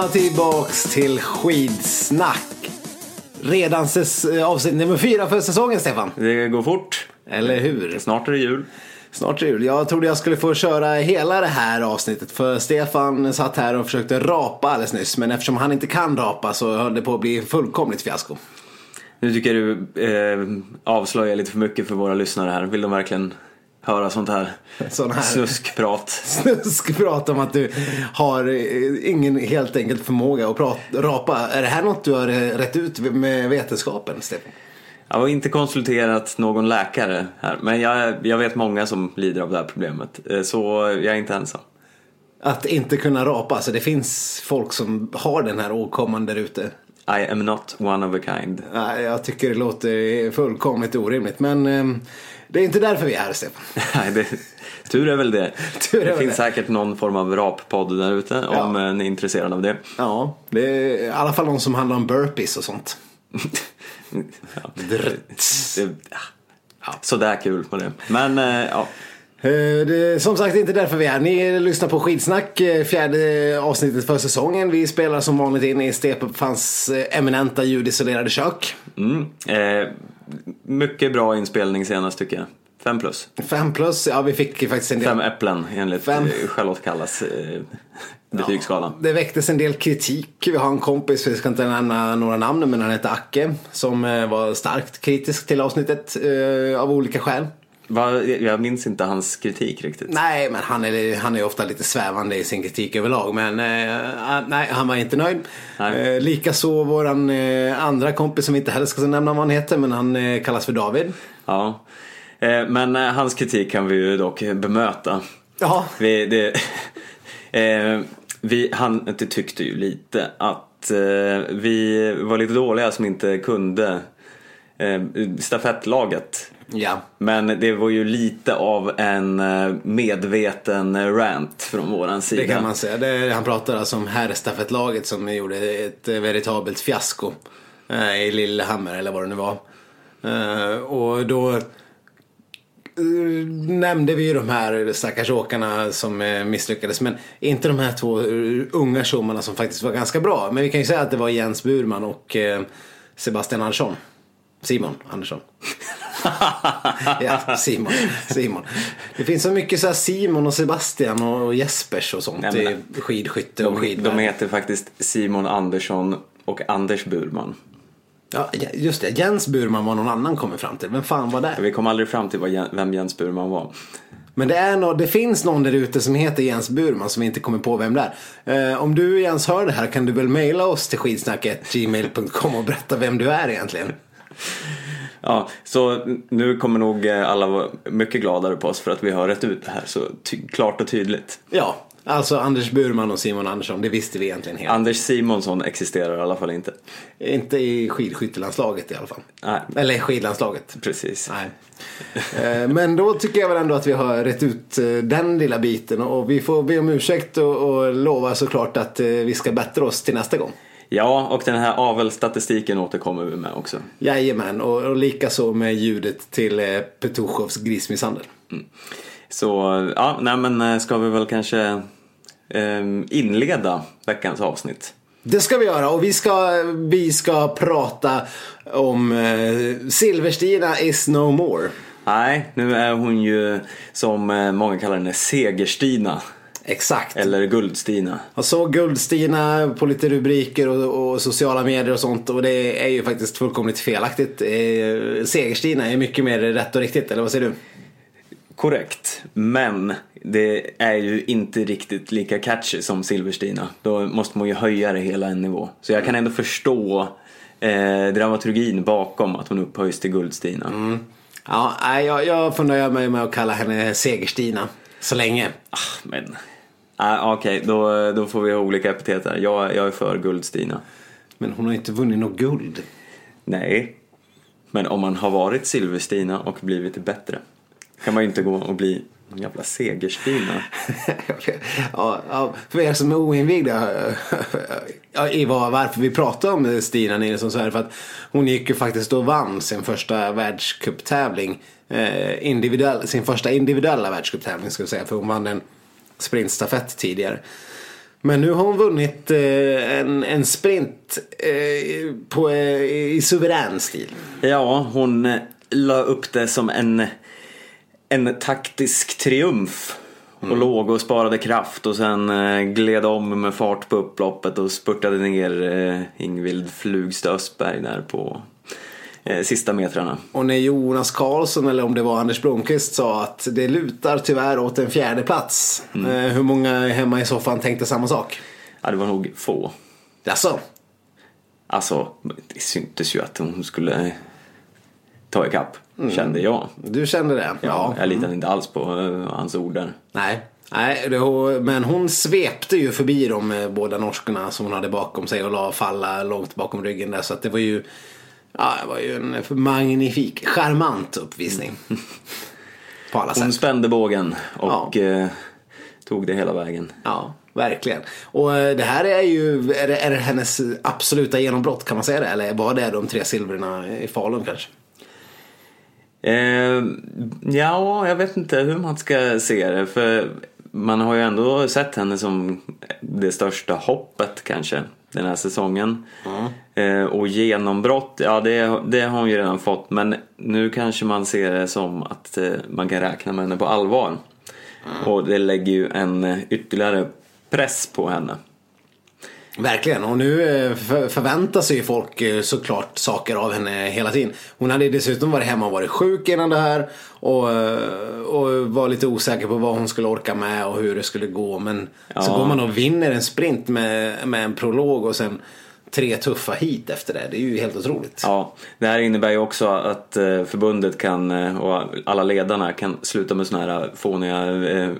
Välkomna tillbaks till skidsnack. Redan ses- avsnitt nummer fyra för säsongen, Stefan. Det går fort. Eller hur? Snart är det jul. Snart är det jul. Jag trodde jag skulle få köra hela det här avsnittet för Stefan satt här och försökte rapa alldeles nyss. Men eftersom han inte kan rapa så höll det på att bli fullkomligt fiasko. Nu tycker jag du eh, avslöjar lite för mycket för våra lyssnare här. Vill de verkligen höra sånt här, Sån här snuskprat? snuskprat om att du har eh, ingen helt enkelt förmåga att prata, rapa. Är det här något du har eh, rätt ut med vetenskapen, Stefan? Jag har inte konsulterat någon läkare här, men jag, jag vet många som lider av det här problemet. Eh, Så jag är inte ensam. Att inte kunna rapa, alltså det finns folk som har den här åkomman där ute. I am not one of a kind. Jag tycker det låter fullkomligt orimligt, men det är inte därför vi är här, Stefan. Nej, det, tur är väl det. Tur är det finns det. säkert någon form av rappodd där ute om Ja. eh, ni är intresserade av det. Ja, det är i alla fall någon som handlar om burpees och sånt. ja. det, ja. Sådär kul på det. Men eh, ja, Eh, Det är som sagt inte därför vi är här. Ni lyssnar på Skidsnack, fjärde avsnittet för säsongen. Vi spelar som vanligt in i Stepupfans eh, eminenta ljudisolerade kök. Mm. Eh, mycket bra inspelning senast tycker jag. Fem plus. Fem plus, ja vi fick faktiskt en del. Fem äpplen enligt Fem. eh, Charlotte Kallas eh, betygsskala. Det väcktes en del kritik. Vi har en kompis, vi ska inte nämna några namn, men han heter Acke. Som eh, var starkt kritisk till avsnittet eh, av olika skäl. Va, jag minns inte hans kritik riktigt. Nej, men han är, han är ofta lite svävande i sin kritik överlag. Men eh, nej, han var inte nöjd. Eh, Likaså våran eh, andra kompis som vi inte heller ska nämna vad han heter. Men han eh, kallas för David. Ja. Eh, men eh, hans kritik kan vi ju dock bemöta. Ja, Vi, det, vi, han tyckte ju lite att vi var lite dåliga som inte kunde eh, stafettlaget. Ja. Men det var ju lite av en eh, medveten rant från våran sida. det kan man säga. Det, han pratar alltså om herrstafettlaget som gjorde ett veritabelt fiasko. eh, I Lillehammer eller vad det nu var. Eh, och då nämnde vi ju de här stackars åkarna som misslyckades. Men inte de här två unga tjommarna som faktiskt var ganska bra. Men vi kan ju säga att det var Jens Burman och Sebastian Andersson. Simon Andersson. Ja, Simon. Simon. Det finns så mycket så här Simon och Sebastian och Jespers och sånt i skidskytte och De, skidvärlden. de heter faktiskt Simon Andersson och Anders Burman. Ja, just det. Jens Burman var någon annan kommer fram till. Vem fan var det? Vi kom aldrig fram till vem Jens Burman var. Men det, är nå- det finns någon där ute som heter Jens Burman som vi inte kommer på vem det är. Eh, om du Jens hör det här kan du väl mejla oss till skidsnacket.gmail.com och berätta vem du är egentligen. Ja, så nu kommer nog eh, alla vara mycket gladare på oss för att vi har rätt ut det här så klart och tydligt. Ja, alltså Anders Burman och Simon Andersson. Det visste vi egentligen helt. Anders Simonsson existerar i alla fall inte. Inte i skidskyttelandslaget i alla fall. Nej, Eller skidlandslaget. precis. Nej. Eh, Men då tycker jag väl ändå att vi har rätt ut eh, den lilla biten och vi får be om ursäkt och, och lova såklart att vi ska bättra oss till nästa gång. Ja, och den här avelsstatistiken återkommer vi med också. Jajamän, och, och likaså med ljudet till eh, Petuchovs grismisshandel. Så ja, nej men eh, ska vi väl kanske eh, inleda veckans avsnitt. Det ska vi göra och vi ska, vi ska prata om eh, Silverstina is no more. Nej, nu är hon ju som eh, många kallar henne Segerstina. Exakt. Eller Guldstina. Jag såg Guldstina på lite rubriker och, och sociala medier och sånt och det är ju faktiskt fullkomligt felaktigt. Eh, Segerstina är mycket mer rätt och riktigt, eller vad säger du? Korrekt, men det är ju inte riktigt lika catchy som Silverstina. Då måste man ju höja det hela en nivå. Så jag kan ändå förstå eh, dramaturgin bakom att hon upphöjs till Guldstina. Ja, nej, jag, jag får nöja mig med att kalla henne Segerstina. Så länge. Ah, men... Ah, Okej, då, då får vi ha olika epitet här. Jag, jag är för Guldstina. Men hon har inte vunnit något guld. Nej, men om man har varit Silverstina och blivit bättre kan man ju inte gå och bli en jävla Segerstina. ja, ja, för er som är oinvigda i vad, varför vi pratar om Stina Nilsson så är det för att hon gick ju faktiskt och vann sin första världscuptävling. Eh, sin första individuella världscuptävling ska vi säga för hon vann en sprintstafett tidigare. Men nu har hon vunnit eh, en, en sprint eh, på, eh, i suverän stil. Ja, hon la upp det som en, en taktisk triumf. Och låg och sparade kraft och sen gled om med fart på upploppet och spurtade ner Ingvild Flugstad Östberg där på sista metrarna. Och när Jonas Karlsson eller om det var Anders Blomqvist sa att det lutar tyvärr åt en fjärde plats. Eh, hur många hemma i soffan tänkte samma sak? Ja, det var nog få. Jaså? Alltså, det syntes ju att hon skulle ta ikapp, kände jag. Du kände det? Ja, Jag litade inte alls på eh, hans ord där. Nej, Nej det, men hon svepte ju förbi de eh, båda norskorna som hon hade bakom sig och la falla långt bakom ryggen där. Så att det var ju, ja, det var ju en magnifik, charmant uppvisning. På alla Hon sätt. spände bågen och eh, tog det hela vägen. Ja, verkligen. Och eh, det här är ju, är det, är det hennes absoluta genombrott kan man säga det? Eller var det de tre silverna i Falun kanske? Eh, ja, jag vet inte hur man ska se det. För man har ju ändå sett henne som det största hoppet kanske den här säsongen. Eh, och genombrott, ja det, det har hon ju redan fått. Men nu kanske man ser det som att eh, man kan räkna med henne på allvar. Och det lägger ju en eh, ytterligare press på henne. Verkligen, och nu eh, för, förväntar sig folk eh, såklart saker av henne hela tiden. Hon hade dessutom varit hemma och varit sjuk innan det här. Och, eh, och var lite osäker på vad hon skulle orka med och hur det skulle gå. Men så Ja. går man och vinner en sprint med, med en prolog och sen tre tuffa hit efter det. Det är ju helt otroligt. Ja, det här innebär ju också att eh, förbundet kan eh, och alla ledarna kan sluta med såna här fåniga eh, eh,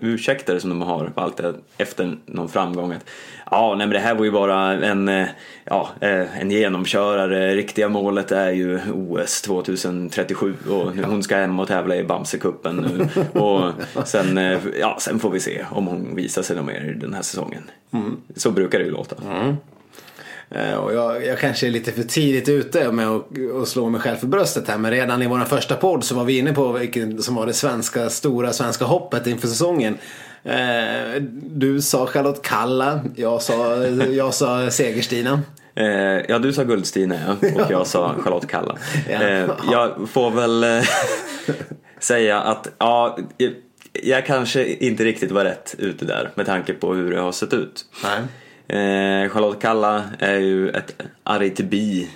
ursäkter som de har på allt efter någon framgång. Att, ja, nej men det här var ju bara en, ja, en genomkörare. Riktiga målet är ju OS 2037 och hon ska hem och tävla i Bamsekuppen nu. Och sen, ja, sen får vi se om hon visar sig något mer den här säsongen. Så brukar det ju låta. Eh, Och jag, jag kanske är lite för tidigt ute med att, slå mig själv för bröstet här. Men redan i vår första podd så var vi inne på vilket som var det svenska, stora svenska hoppet inför säsongen. Eh, Du sa Charlotte Kalla, jag sa, jag sa Segerstina. Eh, ja, du sa Guldstina ja, och jag sa Charlotte Kalla. Ja. Eh, jag får väl eh, säga att ja, jag- jag kanske inte riktigt var rätt ute där med tanke på hur det har sett ut. Nej. Eh, Charlotte Kalla är ju ett argt bi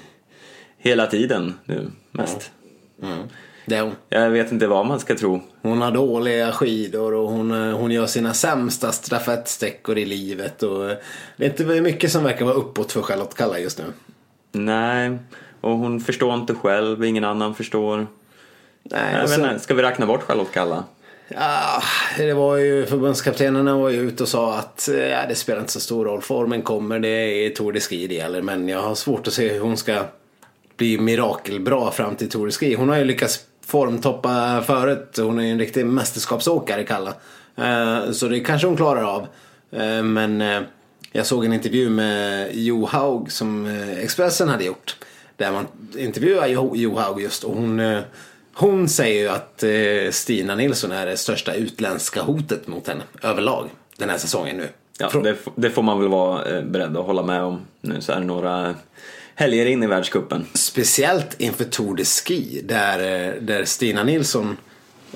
hela tiden nu mest. Det är hon. Jag vet inte vad man ska tro. Hon har dåliga skidor och hon, eh, hon gör sina sämsta stafettsträckor i livet. Och eh, det är inte mycket som verkar vara uppåt för Charlotte Kalla just nu. Nej, och hon förstår inte själv, ingen annan förstår. Nej, sen- inte, ska vi räkna bort Charlotte Kalla? Ja, det var ju förbundskaptenerna var ju ute och sa att ja, det spelar inte så stor roll. Formen kommer, det är Tour de Ski det gäller. Men jag har svårt att se hur hon ska bli mirakelbra fram till Tour de Ski. Hon har ju lyckats formtoppa förut. Hon är ju en riktig mästerskapsåkare Kalla. Eh, så det kanske hon klarar av. Eh, men jag såg en intervju med Jo Haug som Expressen hade gjort. Där man intervjuar Jo Haug just och hon hon säger ju att eh, Stina Nilsson är det största utländska hotet mot henne överlag den här säsongen nu. Ja, det, det får man väl vara eh, beredd att hålla med om nu så är det några helger in i världscupen. Speciellt inför Tour de Ski där, eh, där Stina Nilsson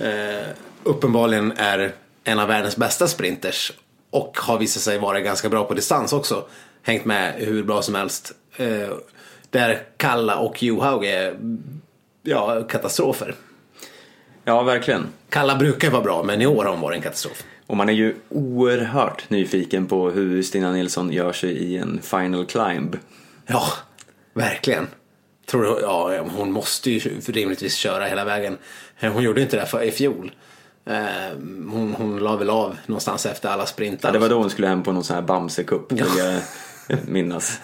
eh, uppenbarligen är en av världens bästa sprinters och har visat sig vara ganska bra på distans också. Hängt med hur bra som helst. Eh, där Kalla och Johaug är ja, katastrofer. Ja, verkligen. Kalla brukar vara bra men i år har hon varit en katastrof. Och man är ju oerhört nyfiken på hur Stina Nilsson gör sig i en final climb. Ja, verkligen. Tror du, ja, hon måste ju rimligtvis köra hela vägen. Hon gjorde inte det för, i fjol. Eh, Hon, hon la väl av någonstans efter alla sprintar. Ja, det var då hon skulle hem på någon sån här Bamse-cup, jag minnas.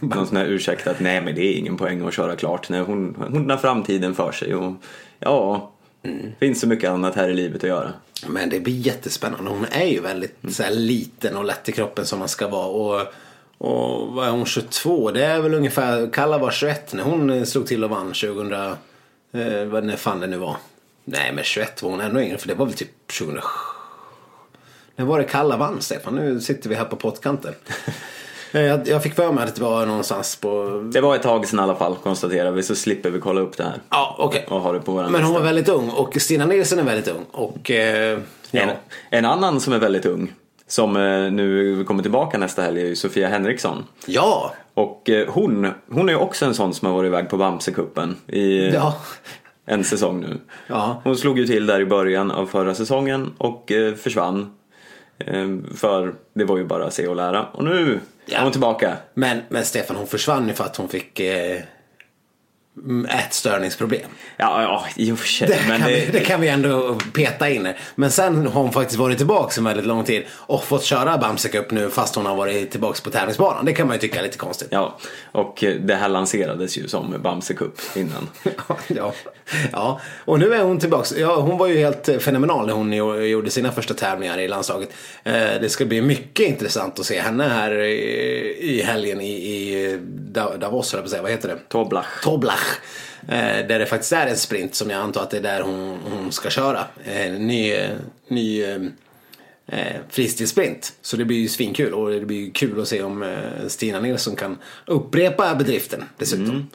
Någon sån här ursäkt att nej men det är ingen poäng att köra klart. Nej, hon, hon har framtiden för sig och ja, finns så mycket annat här i livet att göra. Men det blir jättespännande. Hon är ju väldigt så här, liten och lätt i kroppen som man ska vara. Och, och vad är hon 22? Det är väl ungefär, Kalla var 21 när hon eh, slog till och vann 2000, eh, vad när fan det nu var. Nej men 21 var hon ännu yngre för det var väl typ 2007. När var det Kalla vann Stefan? Nu sitter vi här på pottkanten. Jag, jag fick för mig att det var någonstans på... Det var ett tag sedan i alla fall konstaterar vi så slipper vi kolla upp det här. Ja, okej. Och ha det på våran Men hon lista. var väldigt ung och Stina Nilsson är väldigt ung. Och... Eh, ja. En, en annan som är väldigt ung, som eh, nu kommer tillbaka nästa helg, är ju Sofia Henriksson. ja. Och eh, hon, hon är ju också en sån som har varit iväg på Bamsekuppen i Ja. en säsong nu. Ja. Hon slog ju till där i början av förra säsongen och eh, försvann. Eh, för det var ju bara att se och lära. Och nu Ja. är hon tillbaka. Men, men Stefan hon försvann ju för att hon fick eh, ätstörningsproblem. Ja, ja, i och för sig. Det, men kan det, vi, det kan vi ändå peta in. Men sen har hon faktiskt varit tillbaka en väldigt lång tid och fått köra Bamse Cup nu fast hon har varit tillbaka på tävlingsbanan. Det kan man ju tycka är lite konstigt. Ja, och eh, det här lanserades ju som Bamsekupp innan. ja. ja, och nu är hon tillbaka. Ja, hon var ju helt fenomenal när hon jo- gjorde sina första tävlingar i landslaget. Eh, Det ska bli mycket intressant att se henne här i helgen i, i Da- Davos, säga. Vad heter det? Toblach. Toblach. Eh, där det faktiskt är en sprint som jag antar att det är där hon, hon ska köra. En ny, ny eh, fristilsprint. fristilssprint. Så det blir ju svinkul och det blir ju kul att se om Stina Nilsson kan upprepa bedriften dessutom. Mm.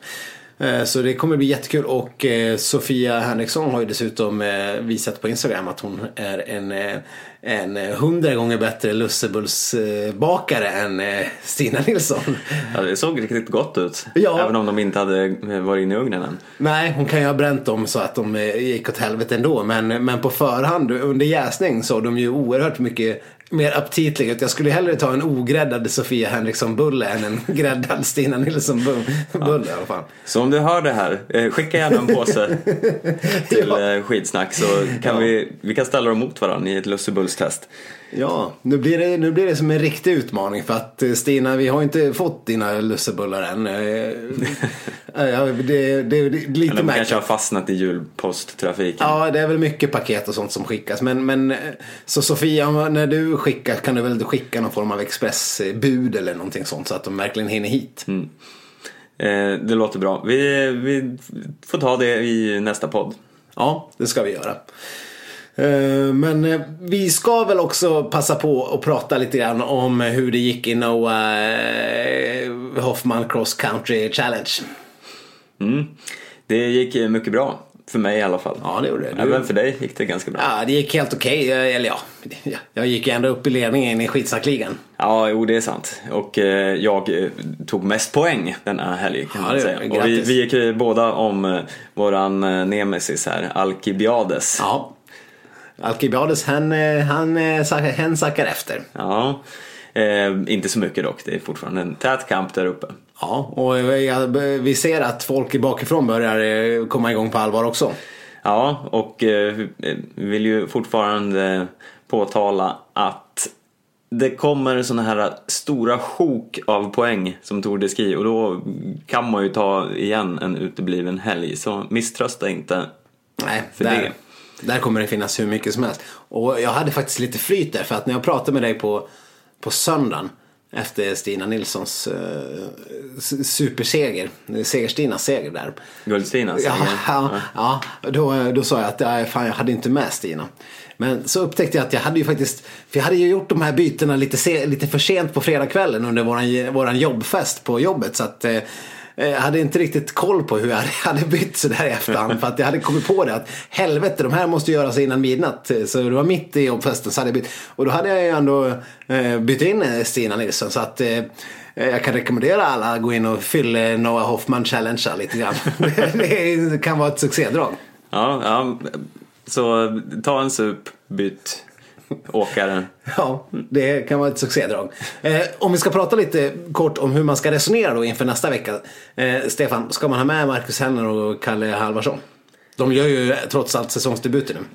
Så det kommer bli jättekul och eh, Sofia Henriksson har ju dessutom eh, visat på Instagram att hon är en, eh, en eh, hundra gånger bättre lussebullsbakare än eh, Stina Nilsson. Ja, det såg riktigt gott ut. Ja. Även om de inte hade eh, varit inne i ugnen än. Nej, hon kan ju ha bränt dem så att de eh, gick åt helvete ändå. Men, men på förhand under jäsning såg de ju oerhört mycket mer aptitliga ut. Jag skulle hellre ta en ogräddad Sofia Henriksson-bulle än en gräddad Stina Nilsson-bulle alla fall. Så om du hör det här, eh, skicka gärna en påse till Ja. eh, skitsnack så kan Ja. vi, vi kan ställa dem mot varandra i ett lussebullstest. Ja, nu blir, det, nu blir det som en riktig utmaning för att eh, Stina, vi har inte fått dina lussebullar än. Ja, det, det, det är lite Men de kanske märkligt. har fastnat i julposttrafiken. Ja, det är väl mycket paket och sånt som skickas. Men, men så Sofia, när du skickar kan du väl skicka någon form av expressbud eller någonting sånt så att de verkligen hinner hit. Eh, det låter bra. Vi, vi får ta det i nästa podd. Ja, det ska vi göra. Eh, Men eh, vi ska väl också passa på att prata lite grann om hur det gick i Noah eh, Hoffman Cross Country Challenge. Mm. Det gick mycket bra. För mig i alla fall. Ja, det gjorde det. Du- Även för dig gick det ganska bra. Ja, det gick helt okej. Eh, Eller ja, ja, jag gick ju ändå upp i ledningen i skitsnackligan. Ja, jo det är sant. Och eh, jag eh, tog mest poäng den här helgen kan Ja, man säga. Och vi, grattis. vi gick ju båda om eh, våran eh, nemesis här, Alkibiades. Ja. Alkibiades, han, eh, han, eh, han sackar efter. Ja, eh, inte så mycket dock. Det är fortfarande en tät kamp där uppe. Ja, och vi ser att folk bakifrån börjar eh, komma igång på allvar också. Ja, och eh, vi vill ju fortfarande påtala att det kommer såna här stora sjok av poäng som Tour de Ski och då kan man ju ta igen en utebliven helg. Så misströsta inte. Nej, För där, det. där kommer det finnas hur mycket som helst. Och jag hade faktiskt lite flyt där för att när jag pratade med dig på, på söndagen efter Stina Nilssons eh, superseger, Seger-Stinas seger där. Guldstina Ja, säger. ja, ja då, då sa jag att nej, fan, jag hade inte med Stina. Men så upptäckte jag att jag hade ju faktiskt, för jag hade ju gjort de här bytena lite, se, lite för sent på fredagskvällen under våran, våran jobbfest på jobbet. Så att eh, jag hade inte riktigt koll på hur jag hade bytt sådär i efterhand. för att jag hade kommit på det att helvete, de här måste göras innan midnatt. Eh, så det var mitt i jobbfesten så hade jag bytt. Och då hade jag ju ändå eh, bytt in Stina Nilsson. Så att jag kan rekommendera alla att gå in och fylla Noah Hoffman Challenge lite grann. det kan vara ett succédrag. Ja, ja, så ta en sup, byt åkare. Ja, det kan vara ett succédrag. Eh, om vi ska prata lite kort om hur man ska resonera då inför nästa vecka. Eh, Stefan, ska man ha med Marcus Henner och Kalle Halvarsson? De gör ju trots allt säsongsdebuten nu.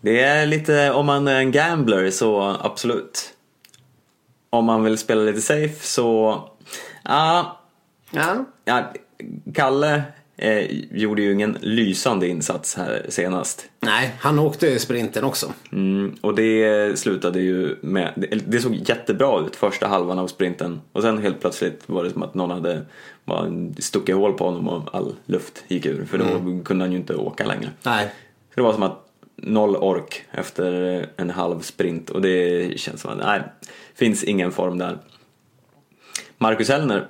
Det är lite, om man är en gambler så absolut. Om man vill spela lite safe så, ja, Ja, ja Kalle eh, gjorde ju ingen lysande insats här senast. nej, han åkte sprinten också. Mm, och det slutade ju med, det, det såg jättebra ut första halvan av sprinten och sen helt plötsligt var det som att någon hade bara stuckit hål på honom och all luft gick ur för då kunde han ju inte åka längre. Nej, Så det var som att noll ork efter en halv sprint och det känns som att nej, finns ingen form där. Marcus Hellner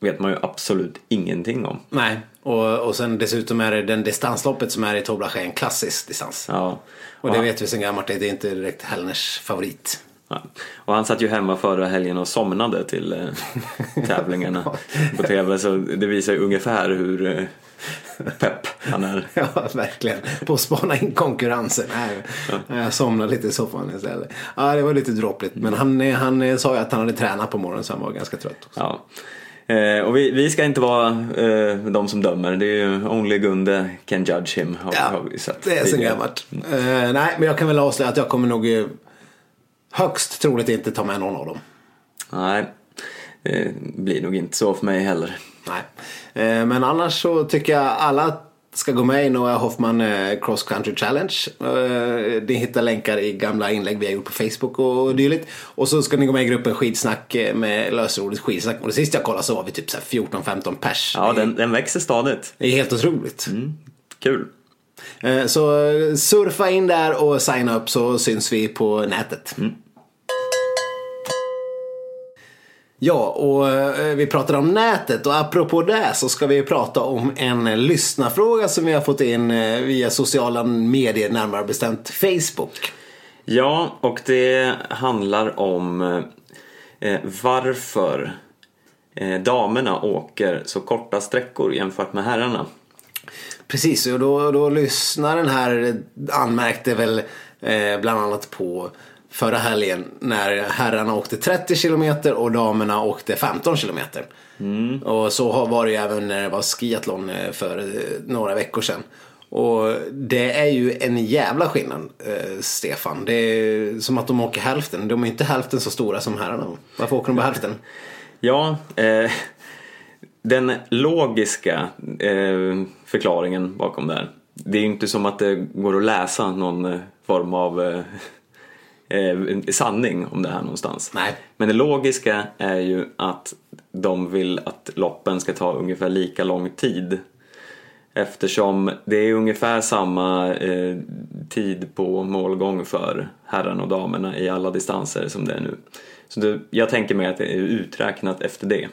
vet man ju absolut ingenting om. Nej, och, och sen dessutom är det den distansloppet som är i Toblach en klassisk distans. Ja. Och det vet vi sen gammalt, det är inte direkt Hellners favorit. Ja. Och han satt ju hemma förra helgen och somnade till eh, tävlingarna på tv så det visar ju ungefär hur eh, pepp han är. Ja, verkligen. På att spana in konkurrensen. Nej, Jag somnade lite i soffan istället. Ja, det var lite dråpligt. Men han, han eh, sa ju att han hade tränat på morgonen så han var ganska trött. Också. Ja. Eh, och vi, vi ska inte vara eh, de som dömer. Det är ju Only Gunde can judge him. Har, Ja, har vi sett det är tidigare. gammalt. Eh, nej, men jag kan väl avslöja att jag kommer nog eh, högst troligt inte ta med någon av dem. Nej, det blir nog inte så för mig heller. Nej. Eh, men annars så tycker jag alla ska gå med i Noah Hoffman eh, Cross Country Challenge. Eh, Ni hittar länkar i gamla inlägg vi har gjort på Facebook och dylikt. Och så ska ni gå med i gruppen Skidsnack eh, med lösenordet Skidsnack. Och det sista jag kollade så var vi typ så här 14-15 pers. Ja, den, den växer stadigt. Det är helt otroligt. Kul. Eh, Så surfa in där och signa upp så syns vi på nätet. Ja, och eh, vi pratade om nätet och apropå det så ska vi prata om en lyssnarfråga som vi har fått in eh, via sociala medier, närmare bestämt Facebook. Ja, och det handlar om eh, varför eh, damerna åker så korta sträckor jämfört med herrarna. Precis, och då, då lyssnaren här anmärkte väl eh, bland annat på förra helgen när herrarna åkte 30 kilometer och damerna åkte 15 kilometer. Och så har- var det ju även när det var skiathlon eh, för eh, några veckor sedan. Och det är ju en jävla skillnad, eh, Stefan. Det är som att de åker hälften. De är inte hälften så stora som herrarna. Varför åker de bara hälften? Ja, eh, den logiska eh, förklaringen bakom det här. Det är ju inte som att det går att läsa någon eh, form av eh, sanning om det här någonstans. Nej. Men det logiska är ju att de vill att loppen ska ta ungefär lika lång tid. Eftersom det är ungefär samma eh, tid på målgång för herrarna och damerna i alla distanser som det är nu. Så det, jag tänker mig att det är uträknat efter det.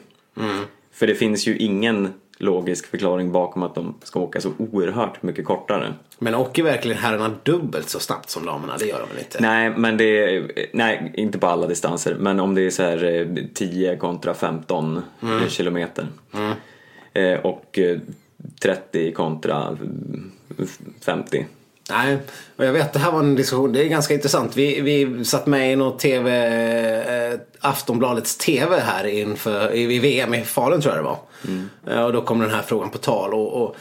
För det finns ju ingen logisk förklaring bakom att de ska åka så oerhört mycket kortare. Men åker verkligen herrarna dubbelt så snabbt som damerna? Det gör de väl inte? Nej, men det är, nej, inte på alla distanser. Men om det är så här eh, 10 kontra 15 kilometer. Eh, och eh, 30 kontra eh, 50. Nej, och jag vet det här var en diskussion, det är ganska intressant. Vi, vi satt med i något TV, eh, Aftonbladets TV här inför, i, i VM i Falun tror jag det var. Eh, och då kom den här frågan på tal och, och,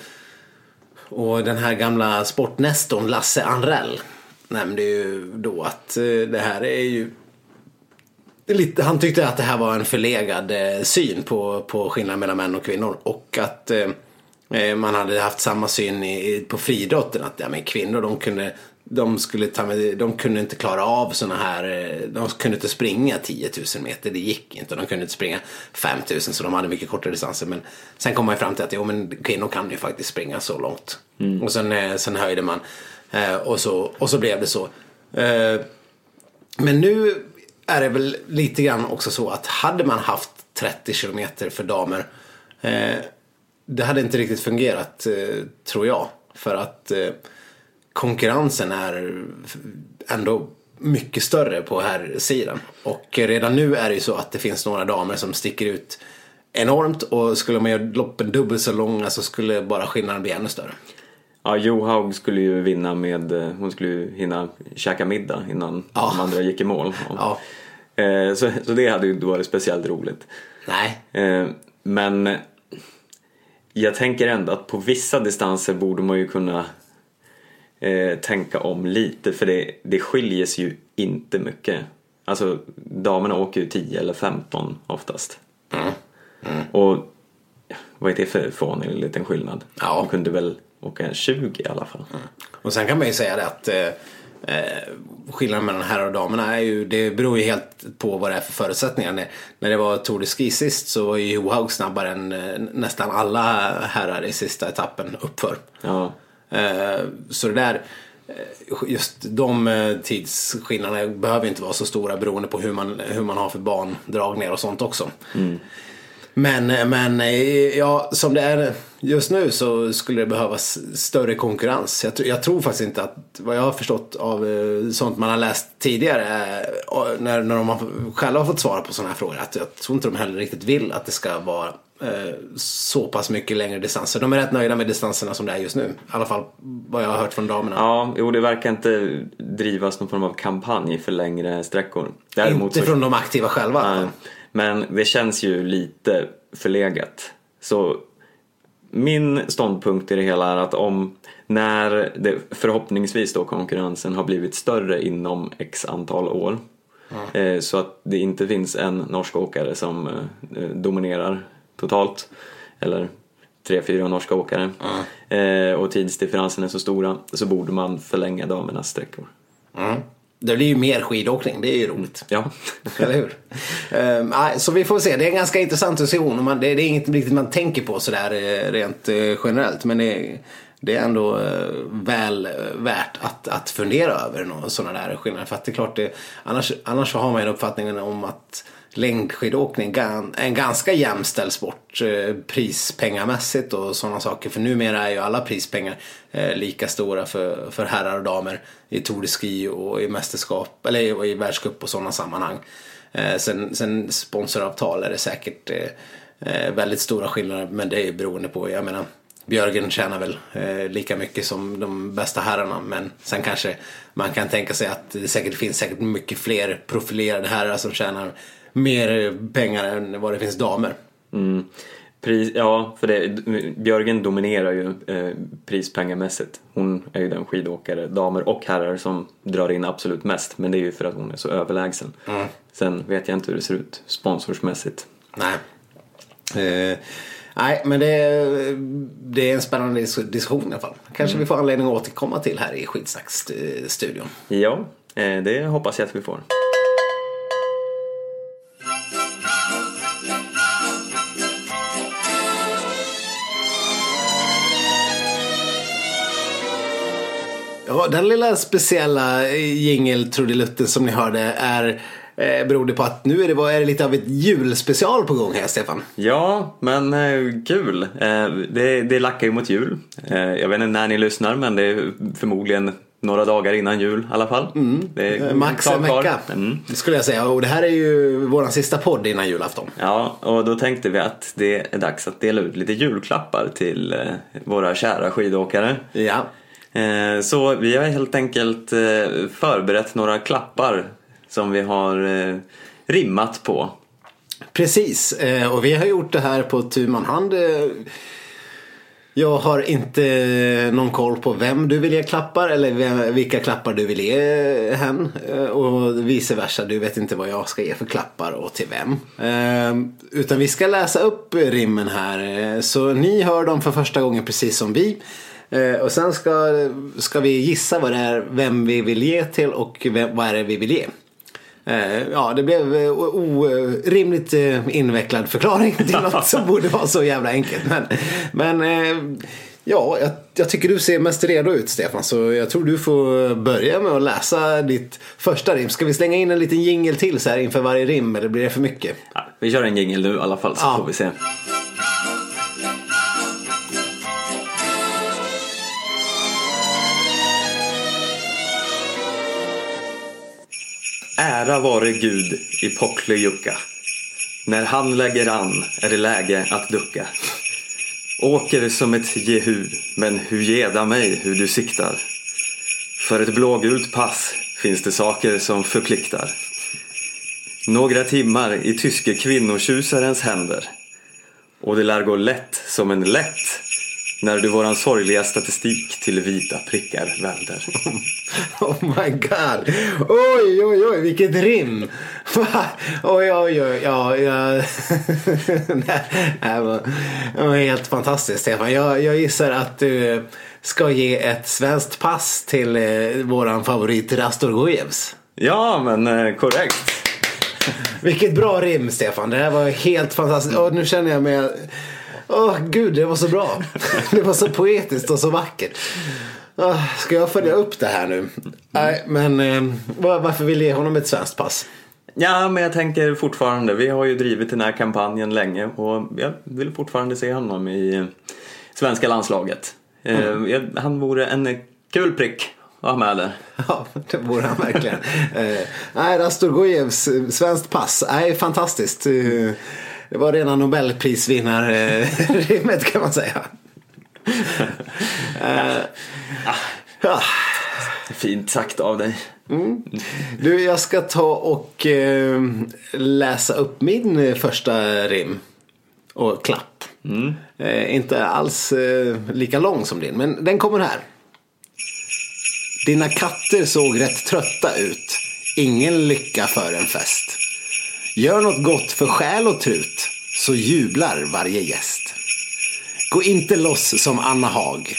och den här gamla sportnestorn Lasse Anrell nämnde ju då att eh, det här är ju Lite, han tyckte att det här var en förlegad eh, syn på, på skillnaden mellan män och kvinnor. Och att eh, man hade haft samma syn i, på friidrotten. Att ja, men kvinnor de kunde, de, skulle ta med, de kunde inte klara av såna här, eh, de kunde inte springa 10 000 meter. Det gick inte. De kunde inte springa 5 000 så de hade mycket kortare distanser. Men sen kom man ju fram till att jo, men kvinnor kan ju faktiskt springa så långt. Och sen, eh, sen höjde man. Eh, och, så, och så blev det så. Eh, men nu är det väl lite grann också så att hade man haft 30 kilometer för damer. Det hade inte riktigt fungerat eh, tror jag. För att eh, konkurrensen är ändå mycket större på här sidan. Och redan nu är det ju så att det finns några damer som sticker ut enormt. Och skulle man göra loppen dubbelt så långa så skulle bara skillnaden bli ännu större. Ja, Johaug skulle ju vinna med, eh, hon skulle ju hinna käka middag innan Ja. de andra gick i mål. Ja. Så, så det hade ju inte varit speciellt roligt. Nej, Men jag tänker ändå att på vissa distanser borde man ju kunna eh, tänka om lite för det, det skiljer sig ju inte mycket. Alltså damerna åker ju 10 eller 15 oftast. Och vad är det för fånig liten skillnad? Ja. De kunde väl åka 20 i alla fall. Och sen kan man ju säga det att eh, eh, skillnaden mellan herrar och damerna är ju, det beror ju helt på vad det är för förutsättningar. När, när det var Tour de Ski sist så var ju Johaug snabbare än eh, nästan alla herrar i sista etappen uppför. Ja. Eh, så det där, just de tidsskillnaderna behöver inte vara så stora beroende på hur man, hur man har för bandragningar och sånt också. Men, men eh, ja, som det är just nu så skulle det behövas större konkurrens. Jag, tr- jag tror faktiskt inte att, vad jag har förstått av eh, sånt man har läst tidigare, eh, när, när de har, själva har fått svara på sådana här frågor, att jag tror inte de heller riktigt vill att det ska vara eh, så pass mycket längre distanser. De är rätt nöjda med distanserna som det är just nu. I alla fall vad jag har hört från damerna. Ja, jo det verkar inte drivas någon form av kampanj för längre sträckor. Däremot inte så- från de aktiva själva. Nej. Men det känns ju lite förlegat. Så min ståndpunkt i det hela är att om när det förhoppningsvis då konkurrensen har blivit större inom x antal år eh, så att det inte finns en norsk åkare som eh, dominerar totalt eller tre, fyra norska åkare eh, och tidsdifferensen är så stora så borde man förlänga damernas sträckor. Mm. Det blir ju mer skidåkning, det är ju roligt. Ja, Eller hur? Ehm, så vi får se. Det är en ganska intressant och Man, det, det är inget riktigt man tänker på sådär eh, rent eh, generellt. Men det, är- det är ändå eh, väl värt att, att fundera över sådana där skillnader. För att det är klart, det, annars, annars har man en uppfattning om att längdskidåkning en ganska jämställd sport eh, prispengamässigt och sådana saker. För numera är ju alla prispengar eh, lika stora för, för herrar och damer i Tour de Ski och i mästerskap eller i, världscup och sådana sammanhang. Eh, sen, sen sponsoravtal är det säkert väldigt stora skillnader men det är beroende på, jag menar Björgen tjänar väl eh, lika mycket som de bästa herrarna men sen kanske man kan tänka sig att det säkert finns säkert mycket fler profilerade herrar som tjänar mer pengar än vad det finns damer. Mm. Pris, ja, för det, Björgen dominerar ju eh, prispengamässigt. Hon är ju den skidåkare, damer och herrar, som drar in absolut mest. Men det är ju för att hon är så överlägsen. Sen vet jag inte hur det ser ut sponsorsmässigt. Nej. Eh, nej, men det, det är en spännande dis- diskussion i alla fall. Kanske vi får anledning att återkomma till här i Skitsnacksstudion. Ja, eh, det hoppas jag att vi får. Den lilla speciella jingeltrudelutten som ni hörde är eh, berodde på att nu är det, vad är det lite av ett julspecial på gång här Stefan. Ja, men eh, kul. Eh, det, det lackar ju mot jul. Eh, jag vet inte när ni lyssnar, men det är förmodligen några dagar innan jul i alla fall. Det är Eh, Max en vecka Mm. skulle jag säga. Och det här är ju våran sista podd innan julafton. Ja, och då tänkte vi att det är dags att dela ut lite julklappar till eh, våra kära skidåkare. Ja. Eh, så vi har helt enkelt eh, förberett några klappar som vi har eh, rimmat på. Precis, och vi har gjort det här på tu man hand. Jag har inte någon koll på vem du vill ge klappar eller vilka klappar du vill ge hen. Och vice versa, du vet inte vad jag ska ge för klappar och till vem. Utan vi ska läsa upp rimmen här. Så ni hör dem för första gången precis som vi. Eh, Och sen ska, ska vi gissa vad det är, vem vi vill ge till och vem, vad är det vi vill ge. Eh, Ja, det blev eh, orimligt invecklad förklaring till något som borde vara så jävla enkelt. Men, men ja, jag, jag tycker du ser mest redo ut Stefan. Så jag tror du får börja med att läsa ditt första rim. Ska vi slänga in en liten jingel till så här inför varje rim eller blir det för mycket? Ja, vi kör en jingel nu i alla fall så Ja. får vi se. Ära vare Gud i Pocklejukka. När han lägger an är det läge att ducka. Åker som ett jehu, men hur geda mig hur du siktar. För ett blågult pass finns det saker som förpliktar. Några timmar i tyske kvinnotjusarens händer. Och det lär gå lätt som en lätt när du våran sorgliga statistik till vita prickar vänder. Oh my god. Oj, oj, oj, vilket rim. Oj, oj, oj. Ja, ja. det här var, det var helt fantastiskt Stefan. Jag, jag gissar att du ska ge ett svenskt pass till eh, våran favorit Rastorgojevs. Ja, men eh, korrekt. Vilket bra rim Stefan. Det här var helt fantastiskt. Och nu känner jag mig... Åh gud, det var så bra. Det var så poetiskt och så vackert. Ah, Ska jag följa upp det här nu? Nej, men eh, var- varför vill jag ge honom ett svenskt pass? Ja, men jag tänker fortfarande, vi har ju drivit den här kampanjen länge och jag vill fortfarande se honom i svenska landslaget. Eh, jag- Han vore en kul prick att ha med där. Ja, det vore han verkligen. eh, nej, Rastorgojevs eh, svenskt pass. Nej, fantastiskt. Det var rena Nobelprisvinnarrimmet kan man säga. Eh, ja. Fint sagt av dig. Du, jag ska ta och eh, läsa upp min första rim. Och klapp. Eh, inte alls eh, lika lång som din, men den kommer här. Dina katter såg rätt trötta ut. Ingen lycka för en fest. Gör något gott för själ och trut, så jublar varje gäst. Gå inte loss som Anna Hag.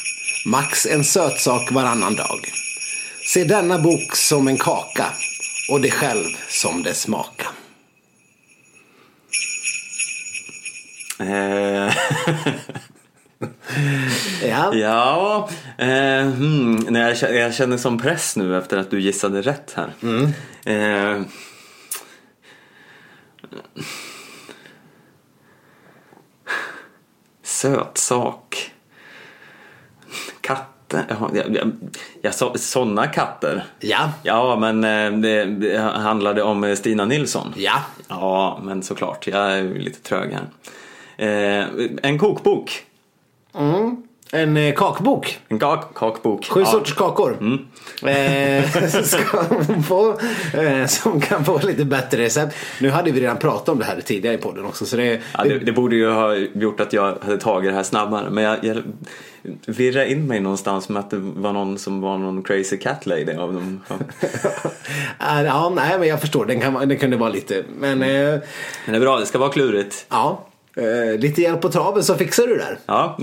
Max en sötsak varannan dag. Se denna bok som en kaka och dig själv som det smaka. Eh, Ja, ja, eh, hmm, nej, jag, känner, jag känner som press nu efter att du gissade rätt här. Eh, sötsak. Katter. Jag, jag, jag sa sådana katter. ja, Ja, men eh, det, det handlade om eh, Stina Nilsson. ja. Ja, men såklart. Jag är lite trög här. Eh, en kokbok. En eh, kakbok. En kak kakbok. Sju ja. sorters kakor. Eh, ska hon få, eh, som kan få lite bättre recept. Nu hade vi redan pratat om det här tidigare i podden också. Så det, Ja, det, det borde ju ha gjort att jag hade tagit det här snabbare. Men jag, jag virrade in mig någonstans med att det var någon som var någon crazy cat lady av dem. Ja. Eh, ja, nej, men jag förstår. Den, kan, den kunde vara lite. Men eh, Men det är bra, det ska vara klurigt. ja, eh, lite hjälp på traven så fixar du det där. Ja.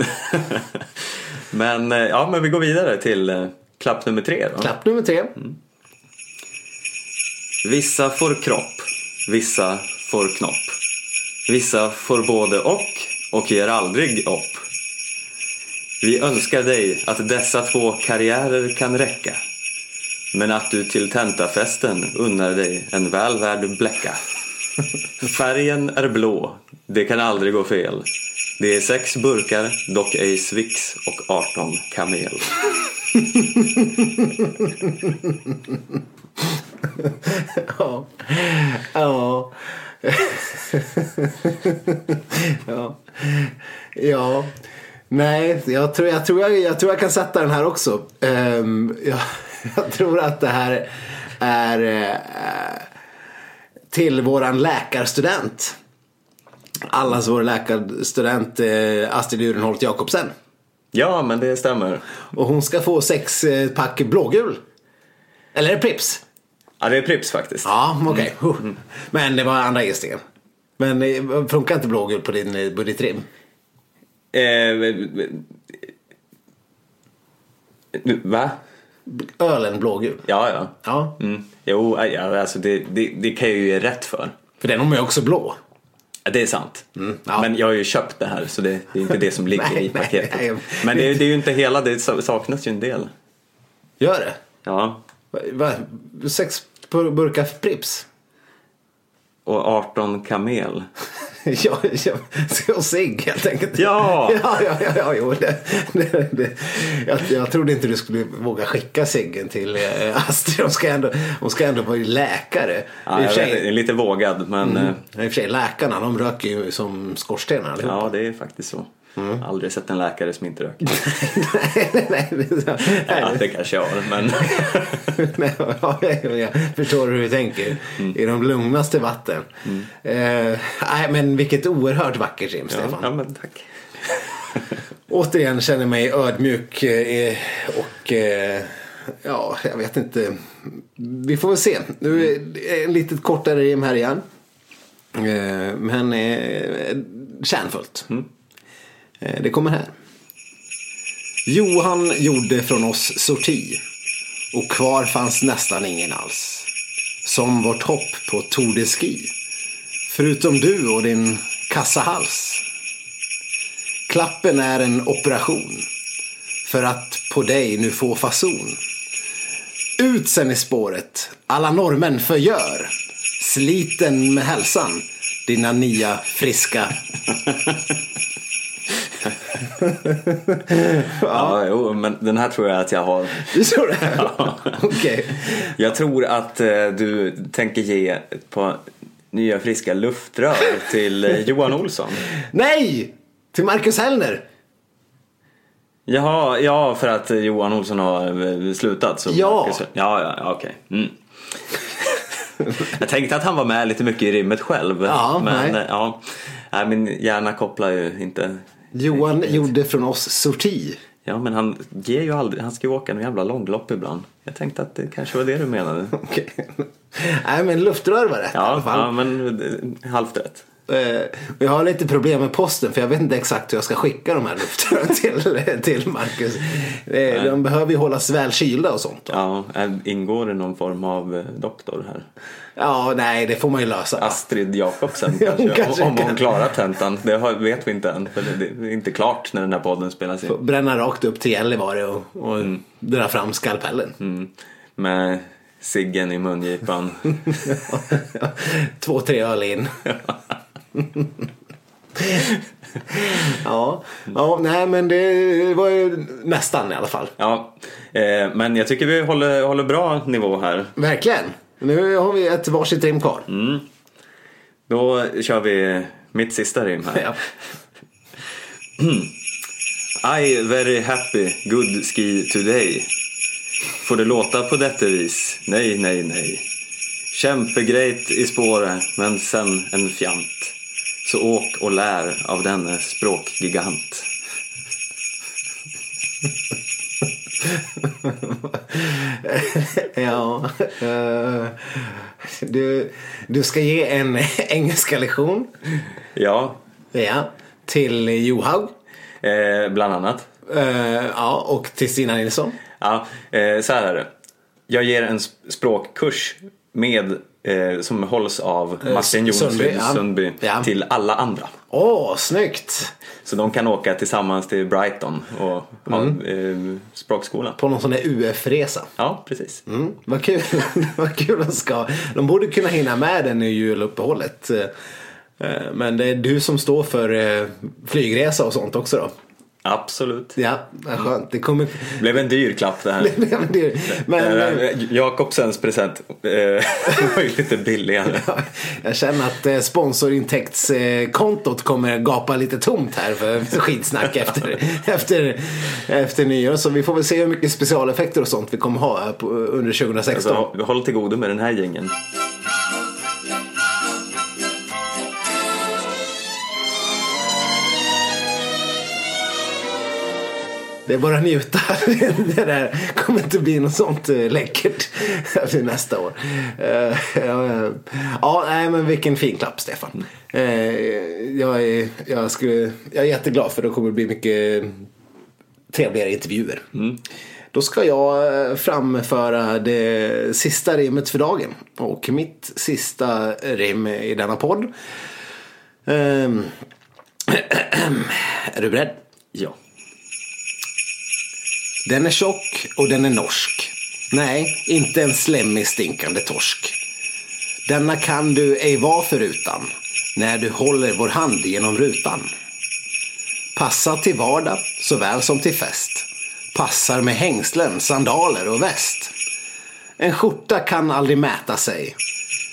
men, eh, ja, men vi går vidare till eh, klapp nummer tre. Då. Klapp nummer tre. Vissa får kropp, vissa får knopp. Vissa får både och och ger aldrig upp. Vi önskar dig att dessa två karriärer kan räcka. Men att du till tentafesten unnar dig en väl värd bläcka. Färgen är blå, det kan aldrig gå fel. Det är sex burkar, dock ej Swix och 18 kamel. Ja. Ja. ja. Ja. Nej, jag tror jag, tror jag, jag tror jag kan sätta den här också. Um, jag, jag tror att det här är Uh, till våran läkarstudent. Allas vår läkarstudent eh, Astrid Urenholt Jakobsen. Ja, men det stämmer. Och hon ska få sex eh, pack blågul. Eller är det Prips? Ja, det är Prips faktiskt. Ja, okej. Huh. Men det var andra gissningen. Men eh, funkar inte blågul på din budgetrim? Eh, va? Ölen blågul? Ja, ja. Ja. Mm. Jo, ja, alltså det, det, det kan jag ju ge rätt för. För den man ju också blå. Ja, det är sant. ja. Men jag har ju köpt det här så det, det är inte det som ligger Nej, i nej, paketet. nej. Men det, det är ju inte hela, det saknas ju en del. Gör det? Ja. Va, va, sex bur- burkar Prips? Och 18 kamel. ja, och cigg helt enkelt. Ja! ja, ja, ja, ja jo, det, det, det. Jag, jag trodde inte du skulle våga skicka ciggen till eh, Astrid. Hon ska ändå, hon ska ändå vara läkare. Ja, jag vet, sig- är lite vågad men eh, I och för sig, läkarna de röker ju som skorstenar allihopa. ja, det är faktiskt så. Aldrig sett en läkare som inte röker. nej, nej. Ja, det kanske jag har, men Nej, ja, jag, förstår hur du tänker. Mm. I de lugnaste vatten. Eh, nej, men vilket oerhört vackert rim, ja, Stefan. ja, men tack. Återigen känner mig ödmjuk eh, och eh, ja, jag vet inte. Vi får väl se. Nu är lite kortare rim här igen. Eh, men kärnfullt. Eh, Eh, det kommer här. Johan gjorde från oss sorti och kvar fanns nästan ingen alls. Som vårt hopp på Tour de Ski. Förutom du och din kassahals. Klappen är en operation. För att på dig nu få fason. Ut sen i spåret, alla norrmän förgör. Sliten med hälsan, dina nya friska. Ja, jo, men den här tror jag att jag har. Du tror det? Okej. Jag tror att eh, du tänker ge ett par nya friska luftrör till eh, Johan Olsson. Nej! Till Marcus Hellner. Jaha, ja för att Johan Olsson har eh, slutat. Så Ja. Ja, ja, ja okej. Mm. Jag tänkte att han var med lite mycket i rimmet själv. Ja, men nej. ja, nej, min hjärna kopplar ju inte. Johan gjorde från oss sorti. Ja, men han ger ju aldrig, han ska ju åka en jävla långlopp ibland. Jag tänkte att det kanske var det du menade. Okej. Nej men luftrör var rätt i alla Ja, fall. ja men eh, halvt rätt. Eh, Jag har lite problem med posten för jag vet inte exakt hur jag ska skicka de här luftrören till, till Marcus. Eh, De behöver ju hållas väl kylda och sånt. Ja, eh, ingår det någon form av doktor här? Ja, nej det får man ju lösa. Astrid Jakobsen kanske, kanske om hon klarar tentan. Det vet vi inte än, för det är inte klart när den här podden spelas in. Bränna rakt upp till Gällivare och, och dra fram skalpellen. Mm. Med ciggen i mungipan. Två, tre öl in. ja. ja, nej men det var ju nästan i alla fall. Ja, eh, men jag tycker vi håller, håller bra nivå här. Verkligen. Nu har vi ett varsitt rim kvar. Då kör vi mitt sista rim här. Ja. I very happy good ski today. Får det låta på detta vis? Nej, nej, nej. Kämpegrejt i spåret, men sen en fjant. Så åk och lär av denne språkgigant. ja. eh, du, du ska ge en engelska lektion. Ja, Ja. Till Johaug. eh, bland annat. Eh, ja, och till Stina Nilsson. Ja, eh, så här är det. Jag ger en sp- språkkurs med, eh, som hålls av Martin Jonsson Sundby. Sundby Ja. till alla andra. Åh, snyggt! Så de kan åka tillsammans till Brighton och ha Mm. eh, språkskola. På någon sån där UF-resa. Ja, precis. Mm, vad kul. vad kul de ska. De borde kunna hinna med den i juluppehållet. Eh, Men det är du som står för eh, flygresa och sånt också då. Absolut. Ja, vad skönt. Det kommer... Blev en dyr klapp det här. Men, det- men Eh, Jakobsens present eh, var ju lite billigare. jag känner att eh, sponsorintäktskontot kommer gapa lite tomt här för skitsnack efter, efter, efter nyår. Så vi får väl se hur mycket specialeffekter och sånt vi kommer ha under 2016. Alltså, håll till godo med den här gängen. Det är bara att njuta. Det där kommer inte bli något sånt eh, läckert till nästa år. Eh, ja, nej men vilken fin klapp Stefan. Eh, Jag är, jag, skulle, jag är jätteglad för det kommer bli mycket trevligare intervjuer. Då ska jag framföra det sista rimmet för dagen. Och mitt sista rim i denna podd. Ehm, Är du beredd? Ja. Den är tjock och den är norsk. Nej, inte en slemmig stinkande torsk. Denna kan du ej vara förutan när du håller vår hand genom rutan. Passar till vardag såväl som till fest. Passar med hängslen, sandaler och väst. En skjorta kan aldrig mäta sig.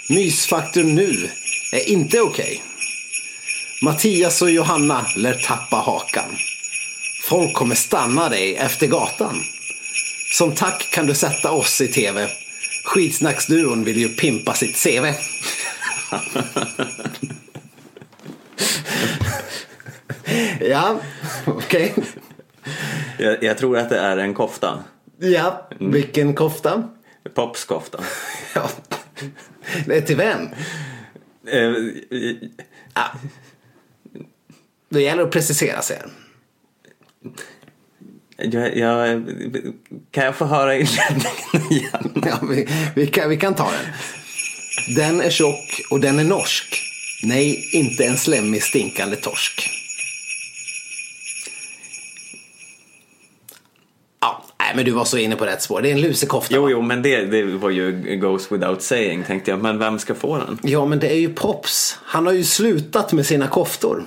Mysfaktorn nu är inte okej. Mattias och Johanna lär tappa hakan. Folk kommer stanna dig efter gatan. Som tack kan du sätta oss i tv. Skitsnacksduon vill ju pimpa sitt CV. ja, okej. Jag, jag tror att det är en kofta. Ja, vilken kofta. Popskofta. Ja. Det är till vem? Eh, Ja. Det gäller att precisera sig. Jag, jag, kan jag få höra inledningen igen? Ja, vi, vi, kan, vi kan ta den. Den är tjock och den är norsk. Nej, inte en slemmig stinkande torsk. Ja, men du var så inne på rätt spår. Det är en lusekofta. Jo, jo, men det, det var ju goes without saying tänkte jag. Men vem ska få den? Ja, men det är ju Pops. Han har ju slutat med sina koftor.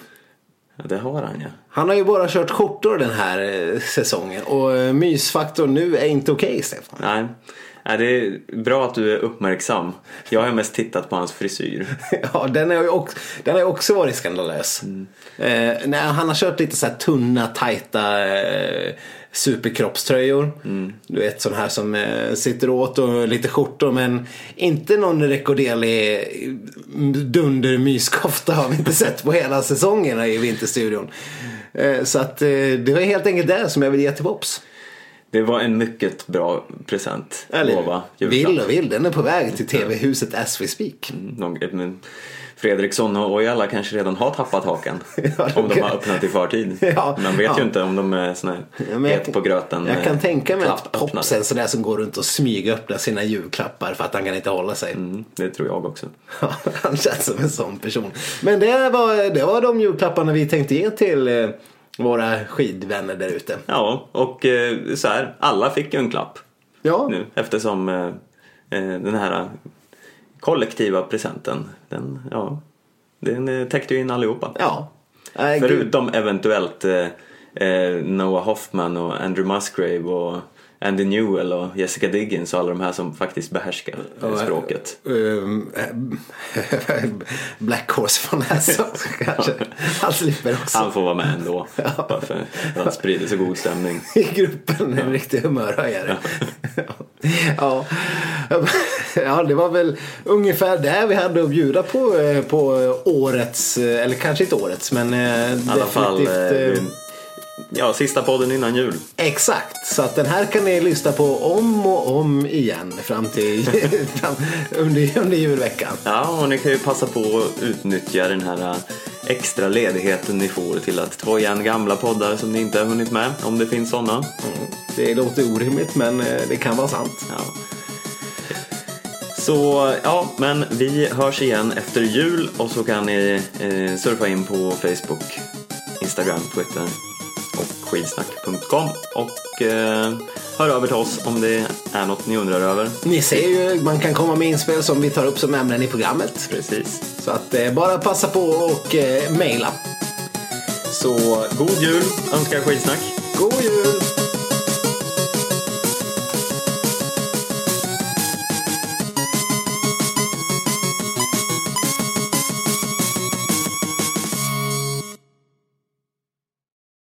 Ja, det har han ja. Han har ju bara kört skjortor den här eh, säsongen. Och eh, mysfaktorn nu är inte okej, Stefan. Nej. Nej, det är bra att du är uppmärksam. Jag har mest tittat på hans frisyr. Ja, den har ju också, den har också varit skandalös. Eh, nej, han har kört lite så här tunna, tajta eh, superkroppströjor. Du vet sån här som eh, sitter åt och lite skjortor men inte någon rekorderlig dundermyskofta har vi inte sett på hela säsongerna i Vinterstudion. Eh, så att eh, det var helt enkelt det som jag vill ge till Pops. Det var en mycket bra present. Eller Gåva, Vill och vill, den är på väg till tv-huset as we speak. Men Fredriksson och Ojala kanske redan har tappat haken. Ja, om de har öppnat i förtid. Ja, Man vet ja. ju inte om de är såna här Ja, på gröten. Jag kan eh, tänka mig att klappöppnare. Pops är en sån där som går runt och smygöppnar sina julklappar för att han kan inte hålla sig. Mm, det tror jag också. han känns som en sån person. Men det var, det var de julklapparna vi tänkte ge till eh, våra skidvänner där ute. Ja, och eh, så här, alla fick ju en klapp Ja, nu eftersom den här kollektiva presenten, den, ja, den eh, täckte ju in allihopa. ja. Gud. Förutom eventuellt eh, eh, Noah Hoffman och Andrew Musgrave och Andy Newell och Jessica Diggins och alla de här som faktiskt behärskar eh, språket. Ehm, Black Horse från Nassau kanske. Han slipper också. Han får vara med ändå. Bara för att sprida så god stämning. i gruppen. En riktig humörhöjare. Ja. ja, det var väl ungefär det vi hade att bjuda på eh, på årets, eh, eller kanske inte årets, men eh, I alla fall, ja, sista podden innan jul. Exakt, så att den här kan ni lyssna på om och om igen fram till under, under julveckan. Ja, och ni kan ju passa på att utnyttja den här extra ledigheten ni får till att ta igen gamla poddar som ni inte har hunnit med, om det finns sådana. Det låter orimligt men det kan vara sant. Ja. Så ja, men vi hörs igen efter jul och så kan ni eh, surfa in på Facebook, Instagram, Twitter och skidsnack.com och eh, hör över till oss om det är något ni undrar över. Ni ser ju, man kan komma med inspel som vi tar upp som ämnen i programmet. Precis. Så att eh, bara passa på och eh, mejla. Så god jul önskar Skidsnack. God jul!